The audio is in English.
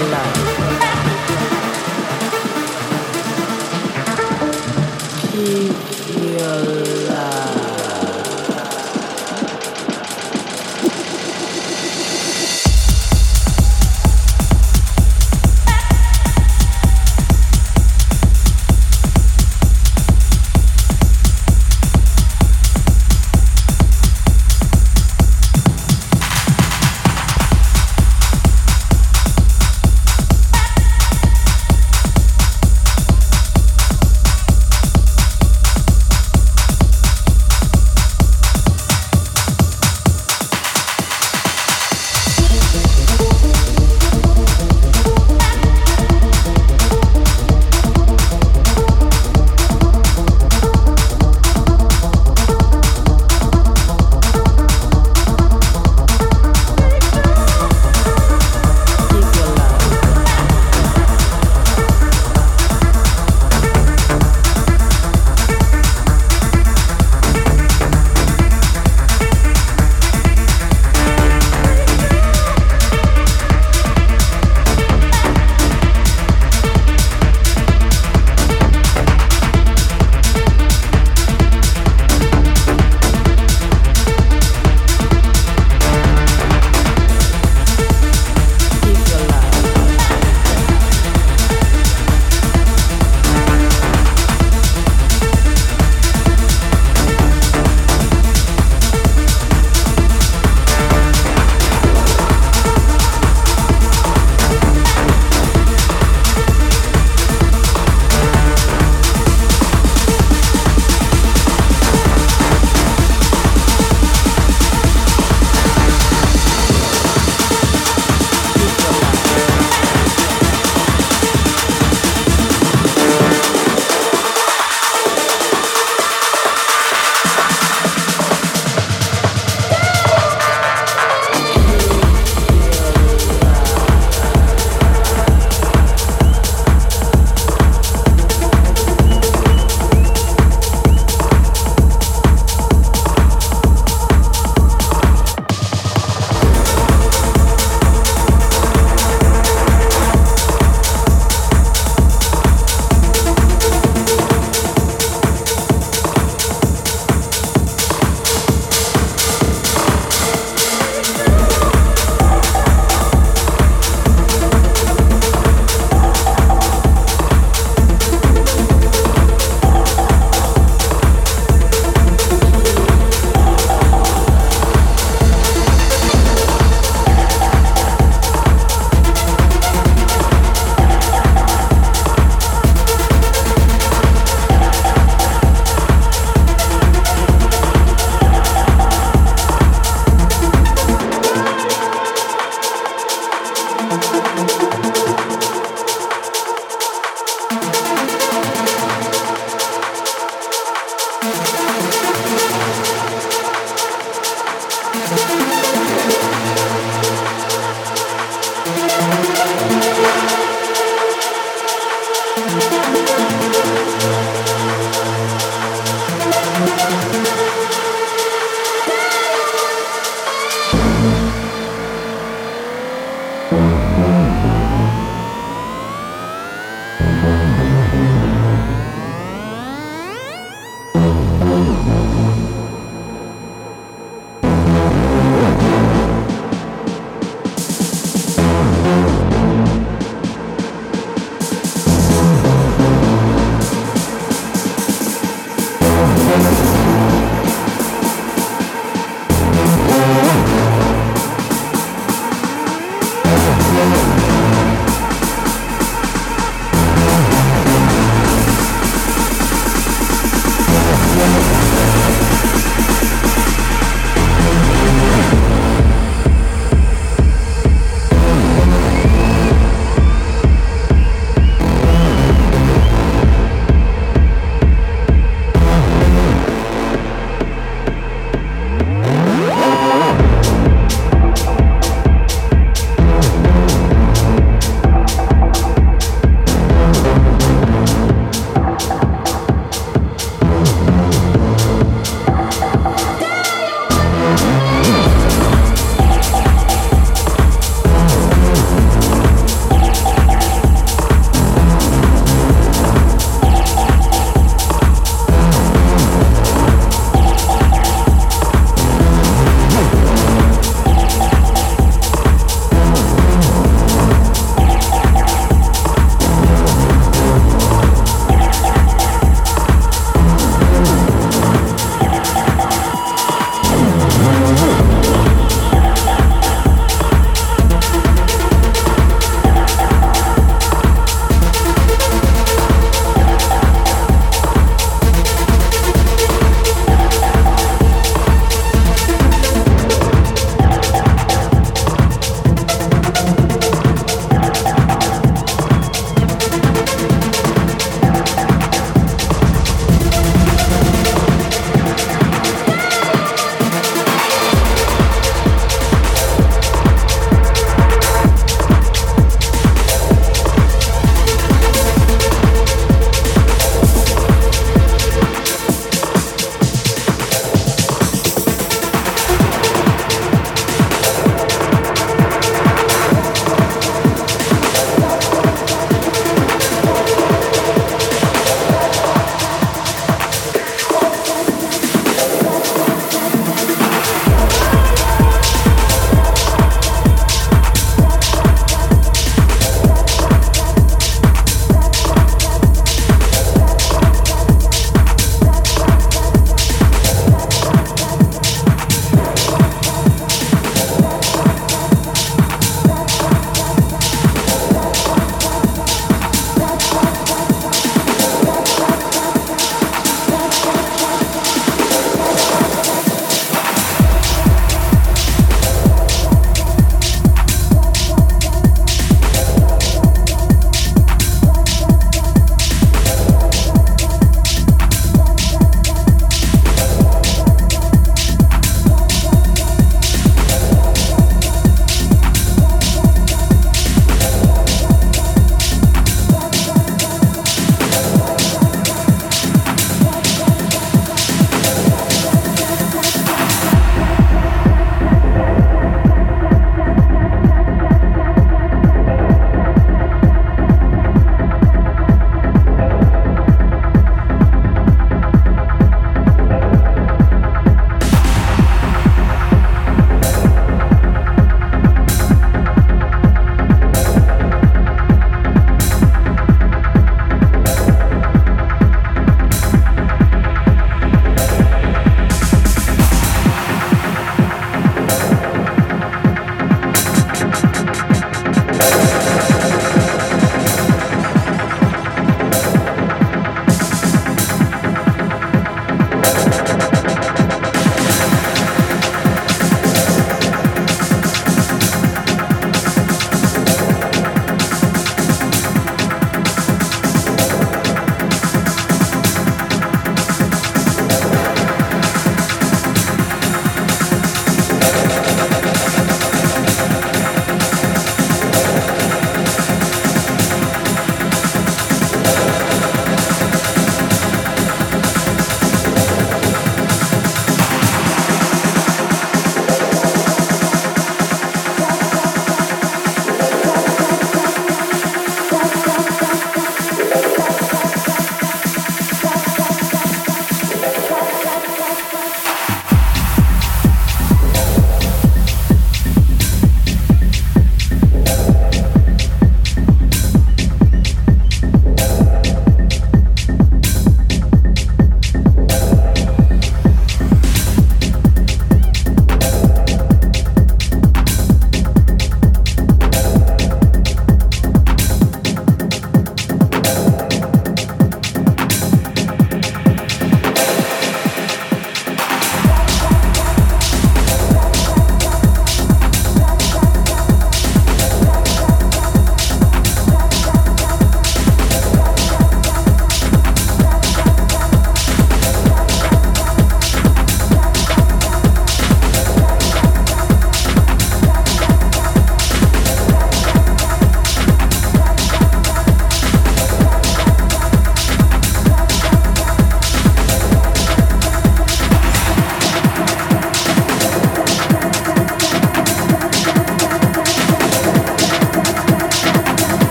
your love.